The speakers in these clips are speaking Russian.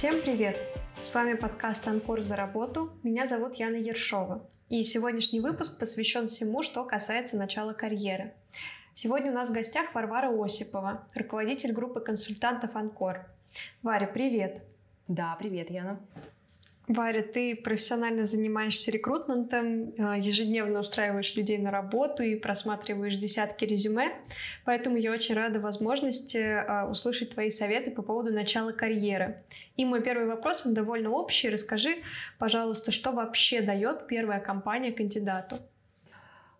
Всем привет! С вами подкаст «Анкор за работу». Меня зовут Яна Ершова. И сегодняшний выпуск посвящен всему, что касается начала карьеры. Сегодня у нас в гостях Варвара Осипова, руководитель группы консультантов «Анкор». Варя, привет! Да, привет, Яна. Варя, ты профессионально занимаешься рекрутментом, а, ежедневно устраиваешь людей на работу и просматриваешь десятки резюме, поэтому я очень рада возможности а, услышать твои советы по поводу начала карьеры. И мой первый вопрос, он довольно общий. Расскажи, пожалуйста, что вообще дает первая компания кандидату?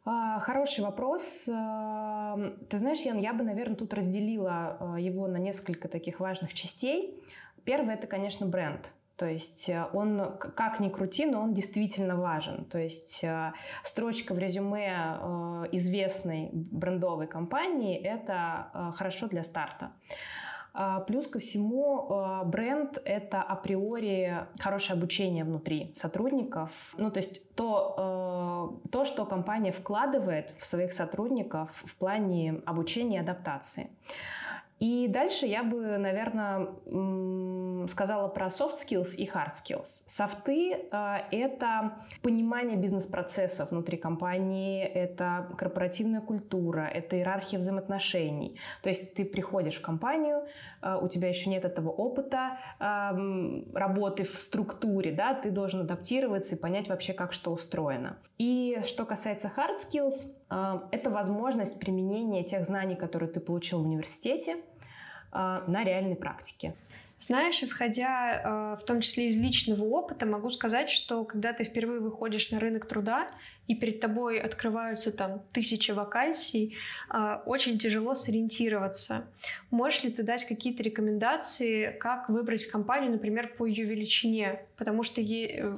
А, хороший вопрос. Ты знаешь, Ян, я бы, наверное, тут разделила его на несколько таких важных частей. Первое — это, конечно, бренд — то есть э, он, как ни крути, но он действительно важен. То есть э, строчка в резюме э, известной брендовой компании – это хорошо для старта. А, плюс ко всему, бренд — это априори хорошее обучение внутри сотрудников. Ну, то есть то, то, что компания вкладывает в своих сотрудников в плане обучения и адаптации. И дальше я бы, наверное, сказала про soft skills и hard skills. Софты э, — это понимание бизнес-процессов внутри компании, это корпоративная культура, это иерархия взаимоотношений. То есть ты приходишь в компанию, э, у тебя еще нет этого опыта э, работы в структуре, да, ты должен адаптироваться и понять вообще, как что устроено. И что касается hard skills, это возможность применения тех знаний, которые ты получил в университете, а, на реальной практике. Знаешь, исходя э, в том числе из личного опыта, могу сказать, что когда ты впервые выходишь на рынок труда, и перед тобой открываются там тысячи вакансий, а, очень тяжело сориентироваться. Можешь ли ты дать какие-то рекомендации, как выбрать компанию, например, по ее величине? Потому что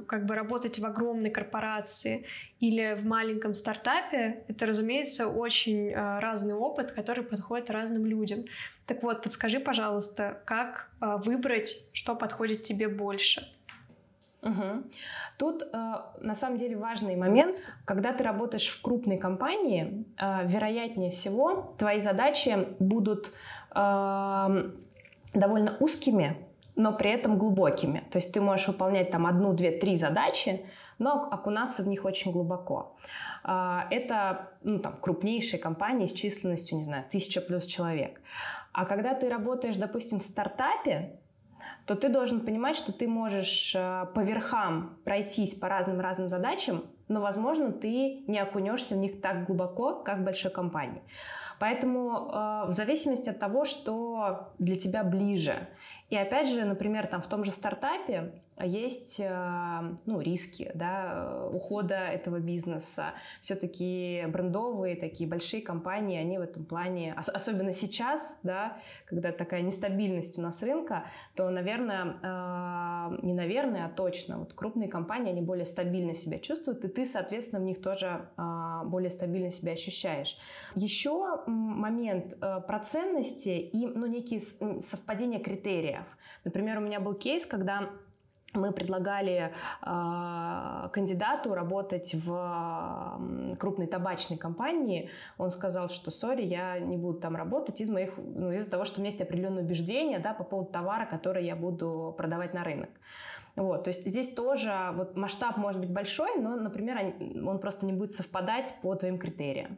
как бы работать в огромной корпорации или в маленьком стартапе, это, разумеется, очень а, разный опыт, который подходит разным людям. Так вот, подскажи, пожалуйста, как а, выбрать, что подходит тебе больше? Угу. Тут э, на самом деле важный момент, когда ты работаешь в крупной компании, э, вероятнее всего твои задачи будут э, довольно узкими, но при этом глубокими. То есть ты можешь выполнять там одну, две, три задачи, но окунаться в них очень глубоко. Э, это ну, там, крупнейшие компании с численностью, не знаю, тысяча плюс человек. А когда ты работаешь, допустим, в стартапе, то ты должен понимать, что ты можешь э, по верхам пройтись по разным-разным задачам, но, возможно, ты не окунешься в них так глубоко, как в большой компании. Поэтому э, в зависимости от того, что для тебя ближе. И опять же, например, там в том же стартапе есть э, ну, риски да, ухода этого бизнеса. Все-таки брендовые такие большие компании, они в этом плане, особенно сейчас, да, когда такая нестабильность у нас рынка, то, наверное, э, не наверное, а точно, вот крупные компании, они более стабильно себя чувствуют, и ты, соответственно, в них тоже э, более стабильно себя ощущаешь. Еще момент про ценности и ну, некие совпадения критериев. Например, у меня был кейс, когда мы предлагали э, кандидату работать в э, крупной табачной компании. Он сказал, что сори, я не буду там работать из моих, ну, из-за того, что у меня есть определенные убеждения да, по поводу товара, который я буду продавать на рынок. Вот, то есть здесь тоже вот масштаб может быть большой, но, например, он просто не будет совпадать по твоим критериям.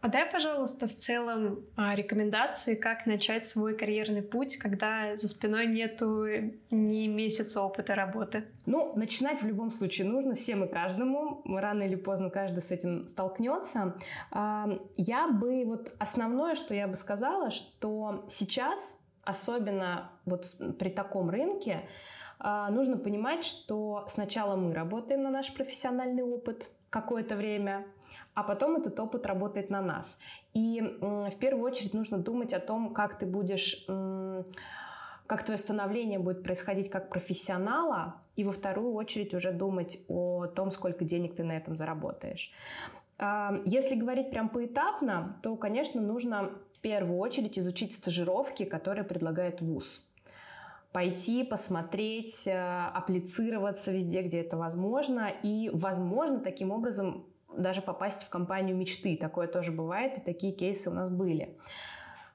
А дай, пожалуйста, в целом а, рекомендации, как начать свой карьерный путь, когда за спиной нету ни месяца опыта работы. Ну, начинать в любом случае нужно всем и каждому. Рано или поздно каждый с этим столкнется. А, я бы вот основное, что я бы сказала, что сейчас, особенно вот при таком рынке, а, нужно понимать, что сначала мы работаем на наш профессиональный опыт какое-то время, а потом этот опыт работает на нас. И в первую очередь нужно думать о том, как ты будешь как твое становление будет происходить как профессионала, и во вторую очередь уже думать о том, сколько денег ты на этом заработаешь. А, если говорить прям поэтапно, то, конечно, нужно в первую очередь изучить стажировки, которые предлагает ВУЗ пойти, посмотреть, э, апплицироваться везде, где это возможно, и, возможно, таким образом даже попасть в компанию мечты. Такое тоже бывает, и такие кейсы у нас были.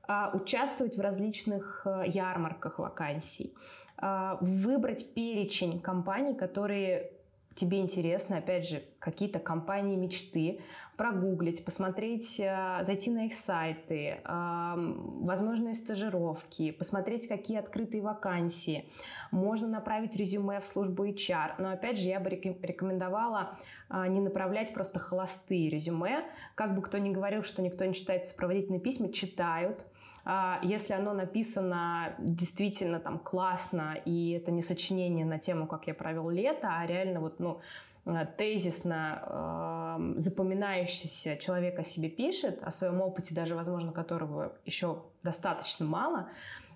А, участвовать в различных э, ярмарках вакансий. э, выбрать перечень компаний, которые тебе интересно, опять же, какие-то компании мечты, прогуглить, посмотреть, э, зайти на их сайты, возможные стажировки, посмотреть, какие открытые вакансии. Можно направить резюме в службу HR, но опять же я бы рекомендовала а, не направлять просто холостые резюме. Как бы кто ни говорил, что никто не читает сопроводительные письма, читают. А, если оно написано действительно там классно, и это не сочинение на тему, как я провел лето, а реально вот, ну, э, тезисно э, запоминающийся человек о себе пишет, о своем опыте, даже, возможно, которого еще достаточно мало,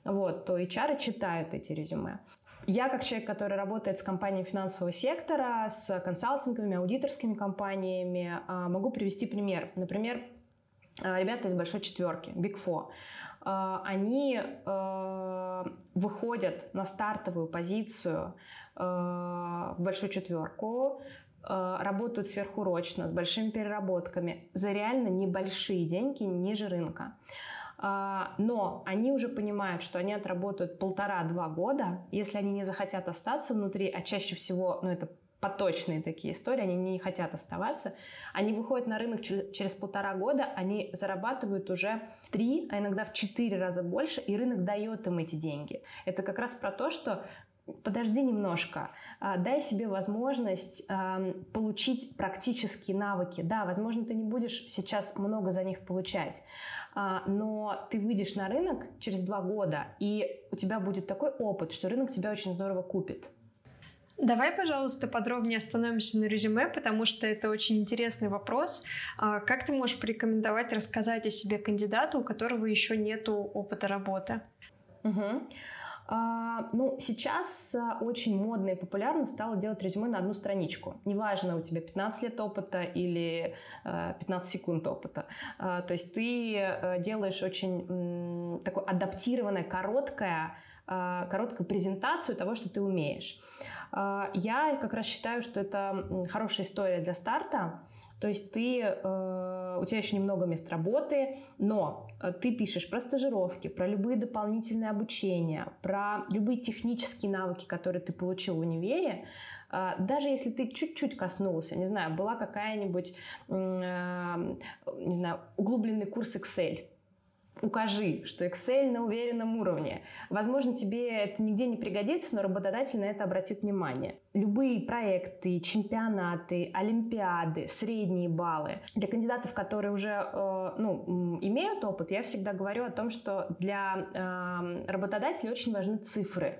вот, то HR читают эти резюме. Я, как человек, который работает с компаниями финансового сектора, с консалтинговыми, аудиторскими компаниями, э, могу привести пример. Например, ребята из большой четверки, Big Four. А, они э, выходят на стартовую позицию э, в большую четверку, э, работают сверхурочно, с большими переработками, за реально небольшие деньги ниже рынка. Но они уже понимают, что они отработают полтора-два года, если они не захотят остаться внутри, а чаще всего, ну это поточные такие истории, они не хотят оставаться. Они выходят на рынок через, полтора года, они зарабатывают уже три, а иногда в четыре раза больше, и рынок дает им эти деньги. Это как раз про то, что подожди немножко, а, дай себе возможность получить практические навыки. Да, возможно, ты не будешь сейчас много за них получать, а, но ты выйдешь на рынок через два года, и у тебя будет такой опыт, что рынок тебя очень здорово купит. Давай, пожалуйста, подробнее остановимся на резюме, потому что это очень интересный вопрос. А, как ты можешь порекомендовать рассказать о себе кандидату, у которого еще нет опыта работы? Угу. А, ну, сейчас а, очень модно и популярно стало делать резюме на одну страничку. Неважно, у тебя 15 лет опыта или 15 а, секунд опыта. А, то есть ты делаешь очень м, такое адаптированное, короткое, короткую презентацию того, что ты умеешь. А, я как раз считаю, что это хорошая история для старта. То есть ты, э, у тебя еще немного мест работы, но э, ты пишешь про стажировки, про любые дополнительные обучения, про любые технические навыки, которые ты получил в универе. Э, даже если ты чуть-чуть коснулся, не знаю, была какая-нибудь, не знаю, углубленный курс Excel, укажи, что Excel на уверенном уровне. Возможно, тебе это нигде не пригодится, но работодатель на это обратит внимание. Любые проекты, чемпионаты, олимпиады, средние баллы. Для кандидатов, которые уже э, ну, имеют опыт, я всегда говорю о том, что для э, работодателей очень важны цифры.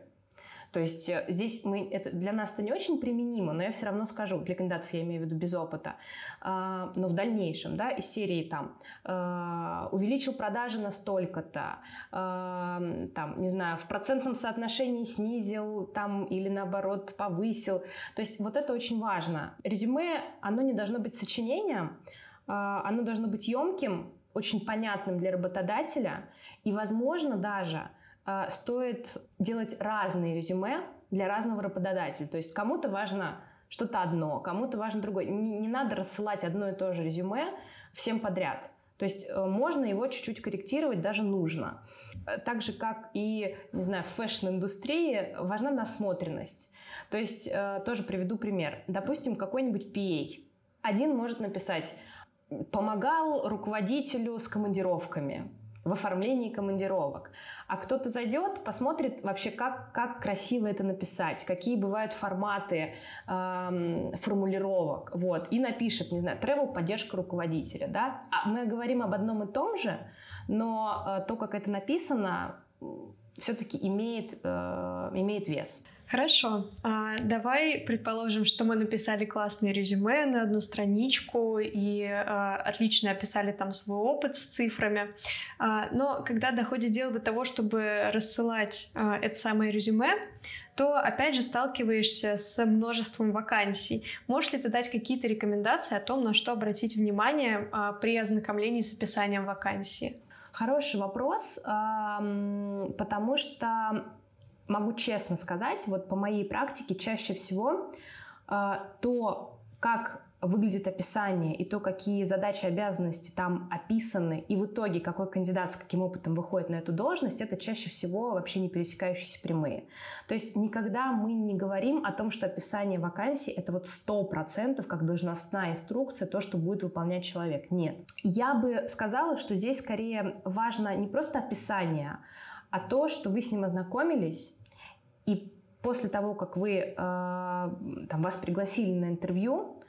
То есть э, здесь мы, это для нас это не очень применимо, но я все равно скажу, для кандидатов я имею в виду без опыта, а, но в дальнейшем, да, из серии там а, увеличил продажи на столько-то, а, там, не знаю, в процентном соотношении снизил там или наоборот повысил. То есть вот это очень важно. Резюме, оно не должно быть сочинением, оно должно быть емким, очень понятным для работодателя и, возможно, даже а, стоит делать разные резюме для разного работодателя. То есть кому-то важно что-то одно, кому-то важно другое. Не, не надо рассылать одно и то же резюме всем подряд. То есть э, можно его чуть-чуть корректировать, даже нужно. Так же, как и, не знаю, в фэшн-индустрии важна насмотренность. То есть э, тоже приведу пример. Допустим, какой-нибудь PA. Один может написать «помогал руководителю с командировками» в оформлении командировок. А кто-то зайдет, посмотрит вообще, как, как красиво это написать, какие бывают форматы эм, формулировок, вот, и напишет, не знаю, travel поддержка руководителя, да. А мы говорим об одном и том же, но э, то, как это написано, все-таки имеет, э, имеет вес. Хорошо. А, давай предположим, что мы написали классное резюме на одну страничку и а, отлично описали там свой опыт с цифрами. А, но когда доходит дело до того, чтобы рассылать а, это самое резюме, то опять же сталкиваешься с множеством вакансий. Можешь ли ты дать какие-то рекомендации о том, на что обратить внимание а, при ознакомлении с описанием вакансии? Хороший вопрос, потому что могу честно сказать, вот по моей практике чаще всего то, как выглядит описание и то, какие задачи, обязанности там описаны, и в итоге какой кандидат с каким опытом выходит на эту должность, это чаще всего вообще не пересекающиеся прямые. То есть никогда мы не говорим о том, что описание вакансии это вот сто процентов как должностная инструкция, то, что будет выполнять человек. Нет. Я бы сказала, что здесь скорее важно не просто описание, а то, что вы с ним ознакомились, и после того, как вы, э, там, вас пригласили на интервью,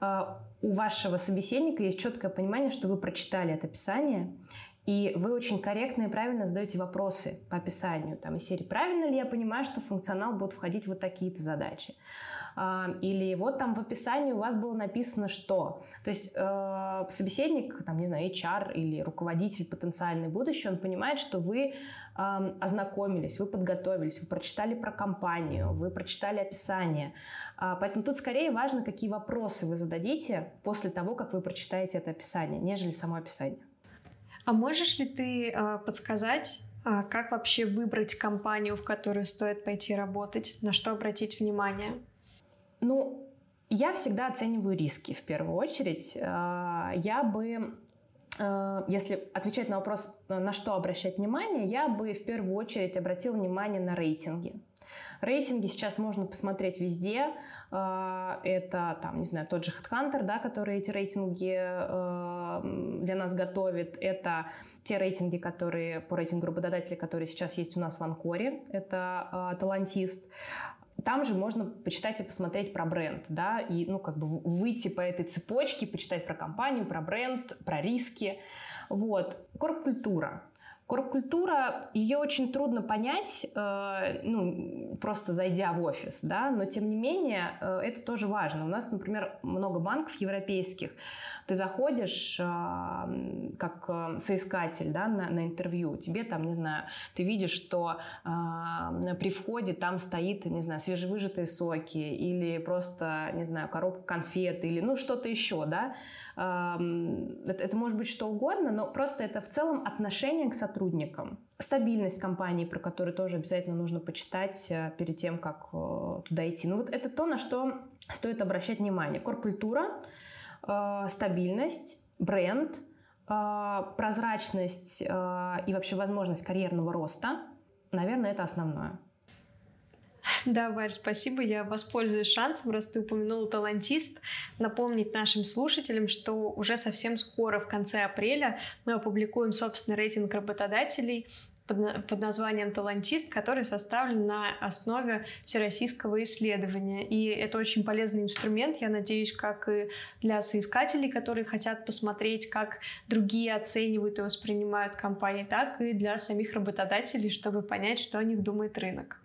у вашего собеседника есть четкое понимание, что вы прочитали это описание, и вы очень корректно и правильно задаете вопросы по описанию. Там из серии «Правильно ли я понимаю, что в функционал будут входить вот такие-то задачи?» А, Или вот там в описании у вас было написано что. То есть э, собеседник, там, не знаю, HR или руководитель потенциальный будущий, он понимает, что вы ознакомились, вы подготовились, вы прочитали про компанию, вы прочитали описание. А, поэтому тут скорее важно, какие вопросы вы зададите после того, как вы прочитаете это описание, нежели само описание. А можешь ли ты э, подсказать, э, как вообще выбрать компанию, в которую стоит пойти работать, на что обратить внимание? Ну, я всегда оцениваю риски в первую очередь. Э, я бы Э, если отвечать на вопрос, на что обращать внимание, я бы в первую очередь обратил внимание на рейтинги. Рейтинги сейчас можно посмотреть везде. Э, это, там, не знаю, тот же HeadHunter, да, который эти рейтинги для нас готовит. Это те рейтинги, которые по рейтингу работодателей, которые сейчас есть у нас в Анкоре. Это Талантист. Там же можно почитать и посмотреть про бренд, да, и, ну, как бы выйти по этой цепочке, почитать про компанию, про бренд, про риски. Вот. Корп-культура. Корп-культура, ее очень трудно понять, э, ну, просто зайдя в офис, да, но тем не менее э, это тоже важно. У нас, например, много банков европейских, ты заходишь э, как соискатель да, на, на интервью, тебе там, не знаю, ты видишь, что при входе там стоит, не знаю, свежевыжатые соки или просто, не знаю, коробка конфет или ну что-то еще, да. Э, это, это может быть что угодно, но просто это в целом отношение к сотрудникам. Стабильность компании, про которую тоже обязательно нужно почитать э, перед тем, как э, туда идти. Ну вот это то, на что стоит обращать внимание. Коркультура, Э, стабильность, бренд, прозрачность и вообще возможность карьерного роста. Наверное, это основное. Да, Варь, спасибо. Я воспользуюсь шансом, раз ты упомянула талантист, напомнить нашим слушателям, что уже совсем скоро, в конце апреля, мы опубликуем собственный рейтинг работодателей под названием «Талантист», который составлен на основе всероссийского исследования. И это очень полезный инструмент, я надеюсь, как и для соискателей, которые хотят посмотреть, как другие оценивают и воспринимают компании, так и для самих работодателей, чтобы понять, что о них думает рынок.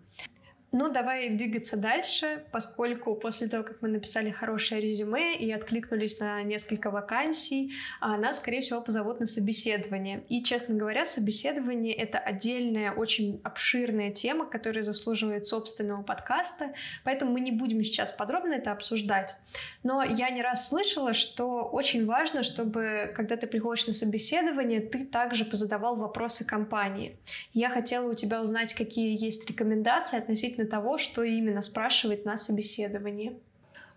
Ну, давай двигаться дальше, поскольку после того, как мы написали хорошее резюме и откликнулись на несколько вакансий, а, нас, скорее всего, позовут на собеседование. И, честно говоря, собеседование — это отдельная, очень обширная тема, которая заслуживает собственного подкаста, поэтому мы не будем сейчас подробно это обсуждать. Но я не раз слышала, что очень важно, чтобы, когда ты приходишь на собеседование, ты также позадавал вопросы компании. Я хотела у тебя узнать, какие есть рекомендации относительно относительно того, что именно спрашивает на собеседовании?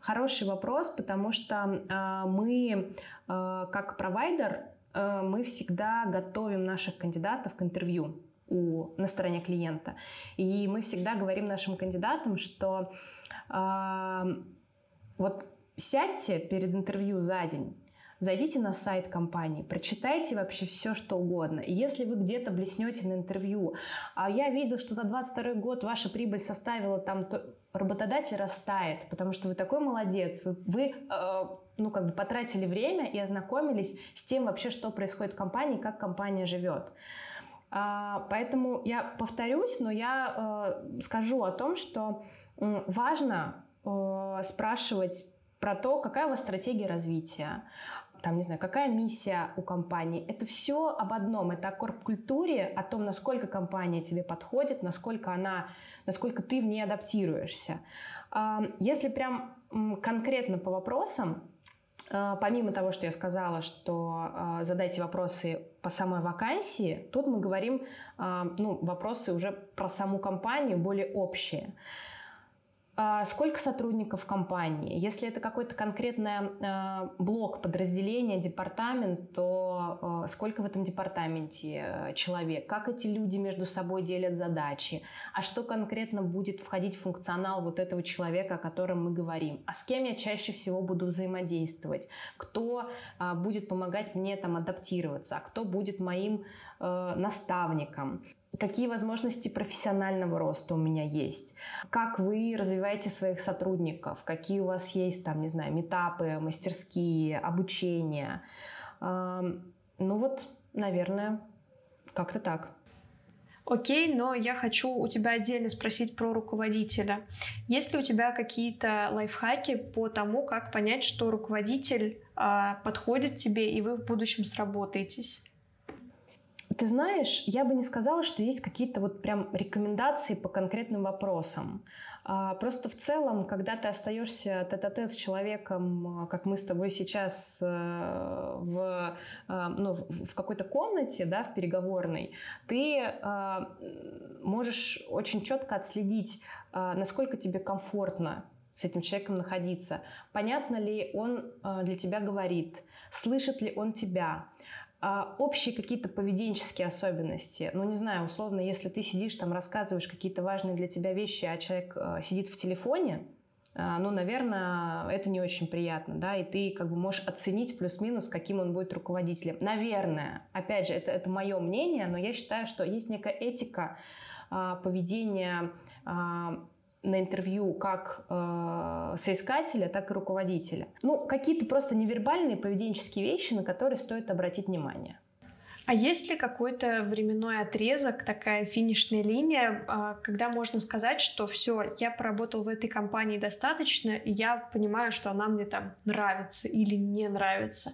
Хороший вопрос, потому что э, мы, э, как провайдер, э, мы всегда готовим наших кандидатов к интервью у, на стороне клиента. И мы всегда говорим нашим кандидатам, что э, вот сядьте перед интервью за день, Зайдите на сайт компании, прочитайте вообще все, что угодно. И если вы где-то блеснете на интервью, а я видел, что за 22 год ваша прибыль составила там, то работодатель растает, потому что вы такой молодец, вы, вы э, ну, как бы потратили время и ознакомились с тем вообще, что происходит в компании, как компания живет. А, поэтому я повторюсь, но я э, скажу о том, что важно э, спрашивать про то, какая у вас стратегия развития, там, не знаю, какая миссия у компании. Это все об одном. Это о корп-культуре, о том, насколько компания тебе подходит, насколько она, насколько ты в ней адаптируешься. Если прям конкретно по вопросам, а, Помимо того, что я сказала, что э, задайте вопросы по самой вакансии, тут мы говорим ну, вопросы уже про саму компанию, более общие. А сколько сотрудников компании? Если это какой-то конкретный э, блок, подразделение, департамент, то э, сколько в этом департаменте э, человек? Как эти люди между собой делят задачи? А что конкретно будет входить в функционал вот этого человека, о котором мы говорим? А с кем я чаще всего буду взаимодействовать? Кто будет помогать мне там адаптироваться? А кто будет моим наставником? Какие возможности профессионального роста у меня есть, как вы развиваете своих сотрудников, какие у вас есть там, не знаю, метапы, мастерские, обучение. Ну вот, наверное, как-то так. Окей, но я хочу у тебя отдельно спросить про руководителя. Есть ли у тебя какие-то лайфхаки по тому, как понять, что руководитель э, подходит тебе и вы в будущем сработаетесь? Ты знаешь, я бы не сказала, что есть какие-то вот прям рекомендации по конкретным вопросам. А, просто в целом, когда ты остаешься тет-а-тет с человеком, а, как мы с тобой сейчас э, в, э, ну, в какой-то комнате, да, в переговорной, ты а, можешь очень четко отследить, насколько тебе комфортно с этим человеком находиться. Понятно ли он для тебя говорит, слышит ли он тебя, а, общие какие-то поведенческие особенности. Ну, не знаю, условно, если ты сидишь там, рассказываешь какие-то важные для тебя вещи, а человек э, сидит в телефоне, э, ну, наверное, это не очень приятно, да, и ты как бы можешь оценить плюс-минус, каким он будет руководителем. Наверное, опять же, это, это мое мнение, но я считаю, что есть некая этика э, поведения э, на интервью как э, соискателя, так и руководителя. Ну, какие-то просто невербальные поведенческие вещи, на которые стоит обратить внимание. А есть ли какой-то временной отрезок, такая финишная линия, а, когда можно сказать, что все, я поработал в этой компании достаточно, и я понимаю, что она мне там нравится или не нравится?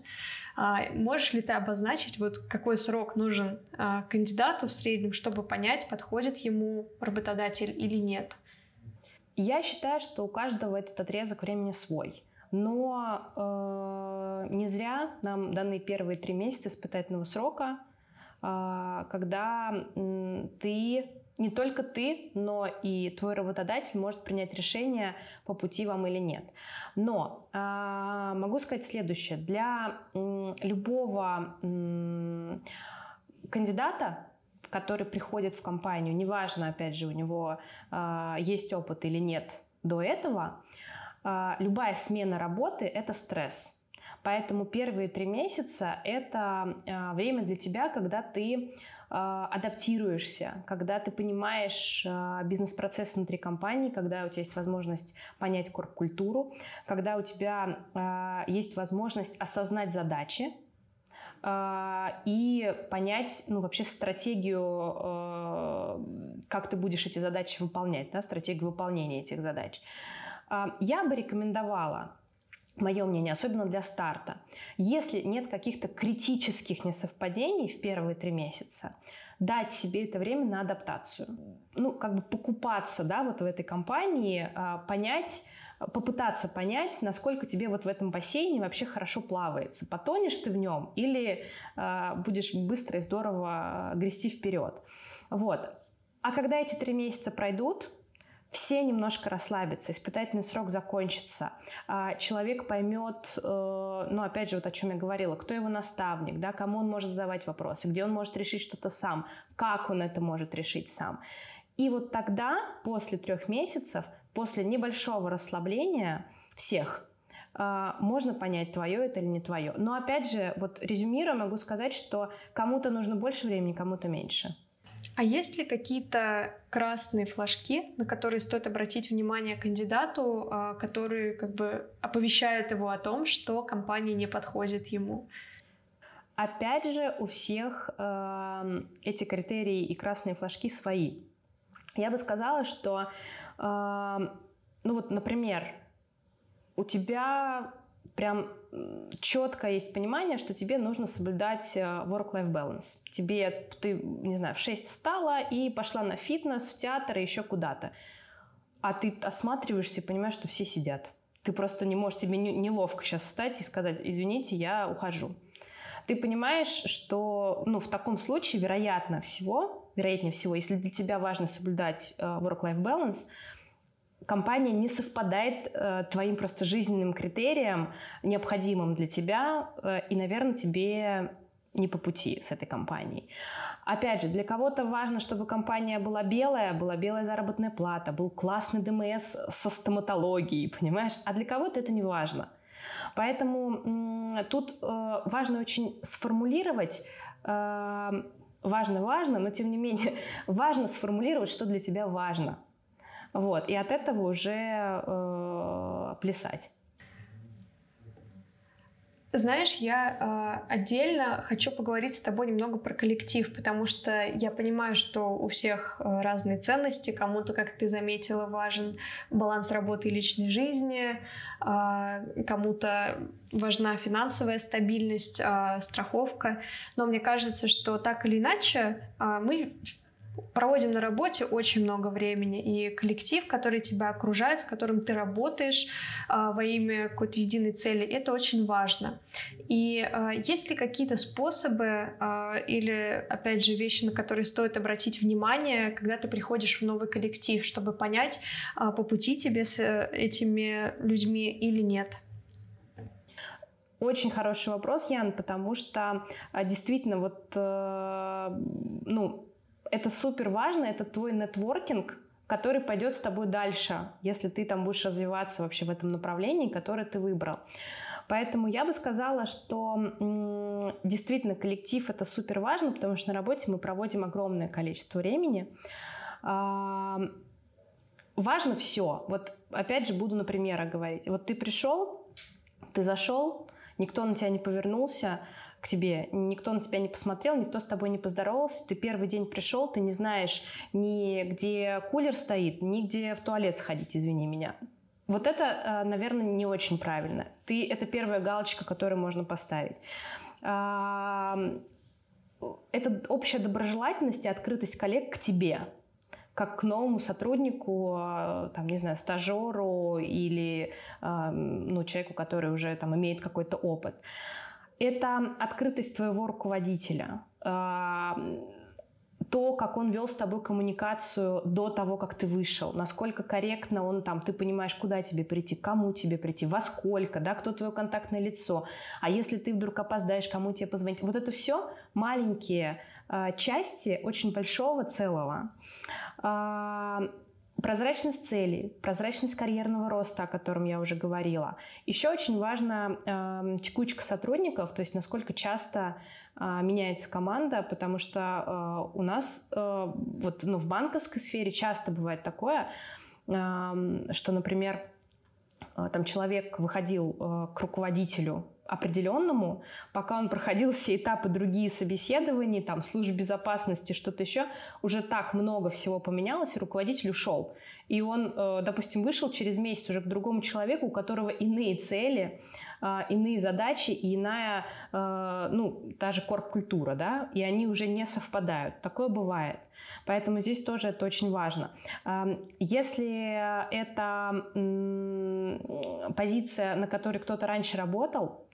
А, можешь ли ты обозначить, вот какой срок нужен а, кандидату в среднем, чтобы понять, подходит ему работодатель или нет? Я считаю, что у каждого этот отрезок времени свой. Но э, не зря нам даны первые три месяца испытательного срока, э, когда э, ты не только ты, но и твой работодатель может принять решение по пути вам или нет. Но э, могу сказать следующее: для э, любого э, кандидата который приходит в компанию, неважно, опять же, у него э, есть опыт или нет до этого, э, любая смена работы – это стресс. Поэтому первые три месяца – это э, время для тебя, когда ты адаптируешься, когда ты понимаешь бизнес-процесс внутри компании, когда у тебя есть возможность понять корп-культуру, когда у тебя есть возможность осознать задачи, и понять, ну, вообще стратегию, а, как ты будешь эти задачи выполнять, да, стратегию выполнения этих задач. А, я бы рекомендовала мое мнение, особенно для старта. Если нет каких-то критических несовпадений в первые три месяца, дать себе это время на адаптацию. Ну, как бы покупаться, да, вот в этой компании, понять, попытаться понять, насколько тебе вот в этом бассейне вообще хорошо плавается. Потонешь ты в нем или э, будешь быстро и здорово грести вперед. Вот. А когда эти три месяца пройдут, все немножко расслабятся, испытательный срок закончится, а, человек поймет, э, ну, опять же, вот о чем я говорила, кто его наставник, да, кому он может задавать вопросы, где он может решить что-то сам, как он это может решить сам. И вот тогда, после трех месяцев, после небольшого расслабления всех, а, можно понять, твое это или не твое. Но опять же, вот резюмируя, могу сказать, что кому-то нужно больше времени, кому-то меньше. А есть ли какие-то красные флажки, на которые стоит обратить внимание кандидату, а, которые как бы оповещают его о том, что компания не подходит ему? Опять же, у всех э, эти критерии и красные флажки свои. Я бы сказала, что, э, ну вот, например, у тебя прям четко есть понимание, что тебе нужно соблюдать э, work-life balance. Тебе, ты, не знаю, в 6 встала и пошла на фитнес, в театр и еще куда-то. А ты осматриваешься и понимаешь, что все сидят. Ты просто не можешь, тебе неловко сейчас встать и сказать, извините, я ухожу. Ты понимаешь, что ну, в таком случае, вероятно всего, вероятнее всего, если для тебя важно соблюдать э, work-life balance, компания не совпадает э, твоим просто жизненным критериям, необходимым для тебя, э, и, наверное, тебе не по пути с этой компанией. Опять же, для кого-то важно, чтобы компания была белая, была белая заработная плата, был классный ДМС со стоматологией, понимаешь? А для кого-то это не важно. Поэтому тут э, важно очень сформулировать, э, важно, важно, но тем не менее важно сформулировать, что для тебя важно. Вот, и от этого уже э, плясать. Знаешь, я э, отдельно хочу поговорить с тобой немного про коллектив, потому что я понимаю, что у всех э, разные ценности. Кому-то, как ты заметила, важен баланс работы и личной жизни, э, кому-то важна финансовая стабильность, э, страховка. Но мне кажется, что так или иначе э, мы проводим на работе очень много времени, и коллектив, который тебя окружает, с которым ты работаешь а, во имя какой-то единой цели, это очень важно. И а, есть ли какие-то способы а, или, опять же, вещи, на которые стоит обратить внимание, когда ты приходишь в новый коллектив, чтобы понять, а, по пути тебе с э, этими людьми или нет? Очень хороший вопрос, Ян, потому что а, действительно вот, э, ну, это супер важно, это твой нетворкинг, который пойдет с тобой дальше, если ты там будешь развиваться вообще в этом направлении, которое ты выбрал. Поэтому я бы сказала, что действительно коллектив это супер важно, потому что на работе мы проводим огромное количество времени. А- важно все. Вот опять же буду на примерах говорить. Вот ты пришел, ты зашел, никто на тебя не повернулся, к тебе, никто на тебя не посмотрел, никто с тобой не поздоровался, ты первый день пришел, ты не знаешь ни где кулер стоит, ни где в туалет сходить, извини меня. Вот это, э, наверное, не очень правильно. Ты, это первая галочка, которую можно поставить. Это общая доброжелательность и открытость коллег к тебе, как к новому сотруднику, э, там, не знаю, стажеру или ну, человеку, который уже там имеет какой-то опыт это открытость твоего руководителя, а, то, как он вел с тобой коммуникацию до того, как ты вышел, насколько корректно он там, ты понимаешь, куда тебе прийти, кому тебе прийти, во сколько, да, кто твое контактное лицо, а если ты вдруг опоздаешь, кому тебе позвонить. Вот это все маленькие э, части очень большого целого. Э, Прозрачность целей, прозрачность карьерного роста, о котором я уже говорила. Еще очень важна э, текучка сотрудников, то есть насколько часто э, меняется команда, потому что э, у нас э, вот ну, в банковской сфере часто бывает такое, э, что, например, э, там человек выходил э, к руководителю определенному, пока он проходил все этапы другие собеседования, там, службы безопасности, что-то еще, уже так много всего поменялось, и руководитель ушел. И он, э, допустим, вышел через месяц уже к другому человеку, у которого иные цели, э, иные задачи и иная, э, ну, та же корп-культура, да, и они уже не совпадают. Такое бывает. Поэтому здесь тоже это очень важно. Если это позиция, на которой кто-то раньше работал,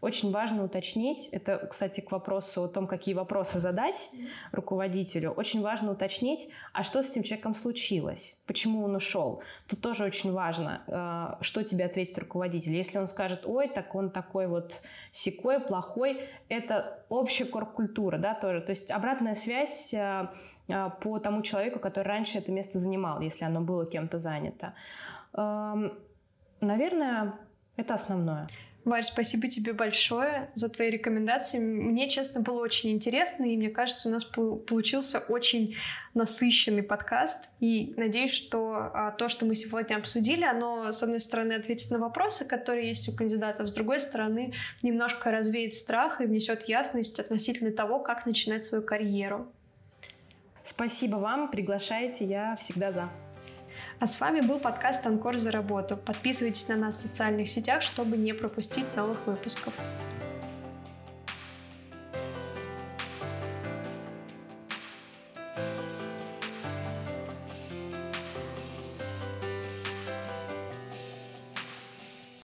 очень важно уточнить, это, кстати, к вопросу о том, какие вопросы задать руководителю, очень важно уточнить, а что с этим человеком случилось, почему он ушел. Тут тоже очень важно, э, что тебе ответит руководитель. Если он скажет, ой, так он такой вот секой, плохой, это общая корп-культура, да, тоже. То есть обратная связь э, э, по тому человеку, который раньше это место занимал, если оно было кем-то занято. Эм, наверное, это основное. Варь, спасибо тебе большое за твои рекомендации. Мне, честно, было очень интересно, и мне кажется, у нас получился очень насыщенный подкаст. И надеюсь, что а, то, что мы сегодня обсудили, оно, с одной стороны, ответит на вопросы, которые есть у кандидатов, с другой стороны, немножко развеет страх и внесет ясность относительно того, как начинать свою карьеру. Спасибо вам, приглашайте, я всегда за. А с вами был подкаст «Анкор за работу». Подписывайтесь на нас в социальных сетях, чтобы не пропустить новых выпусков.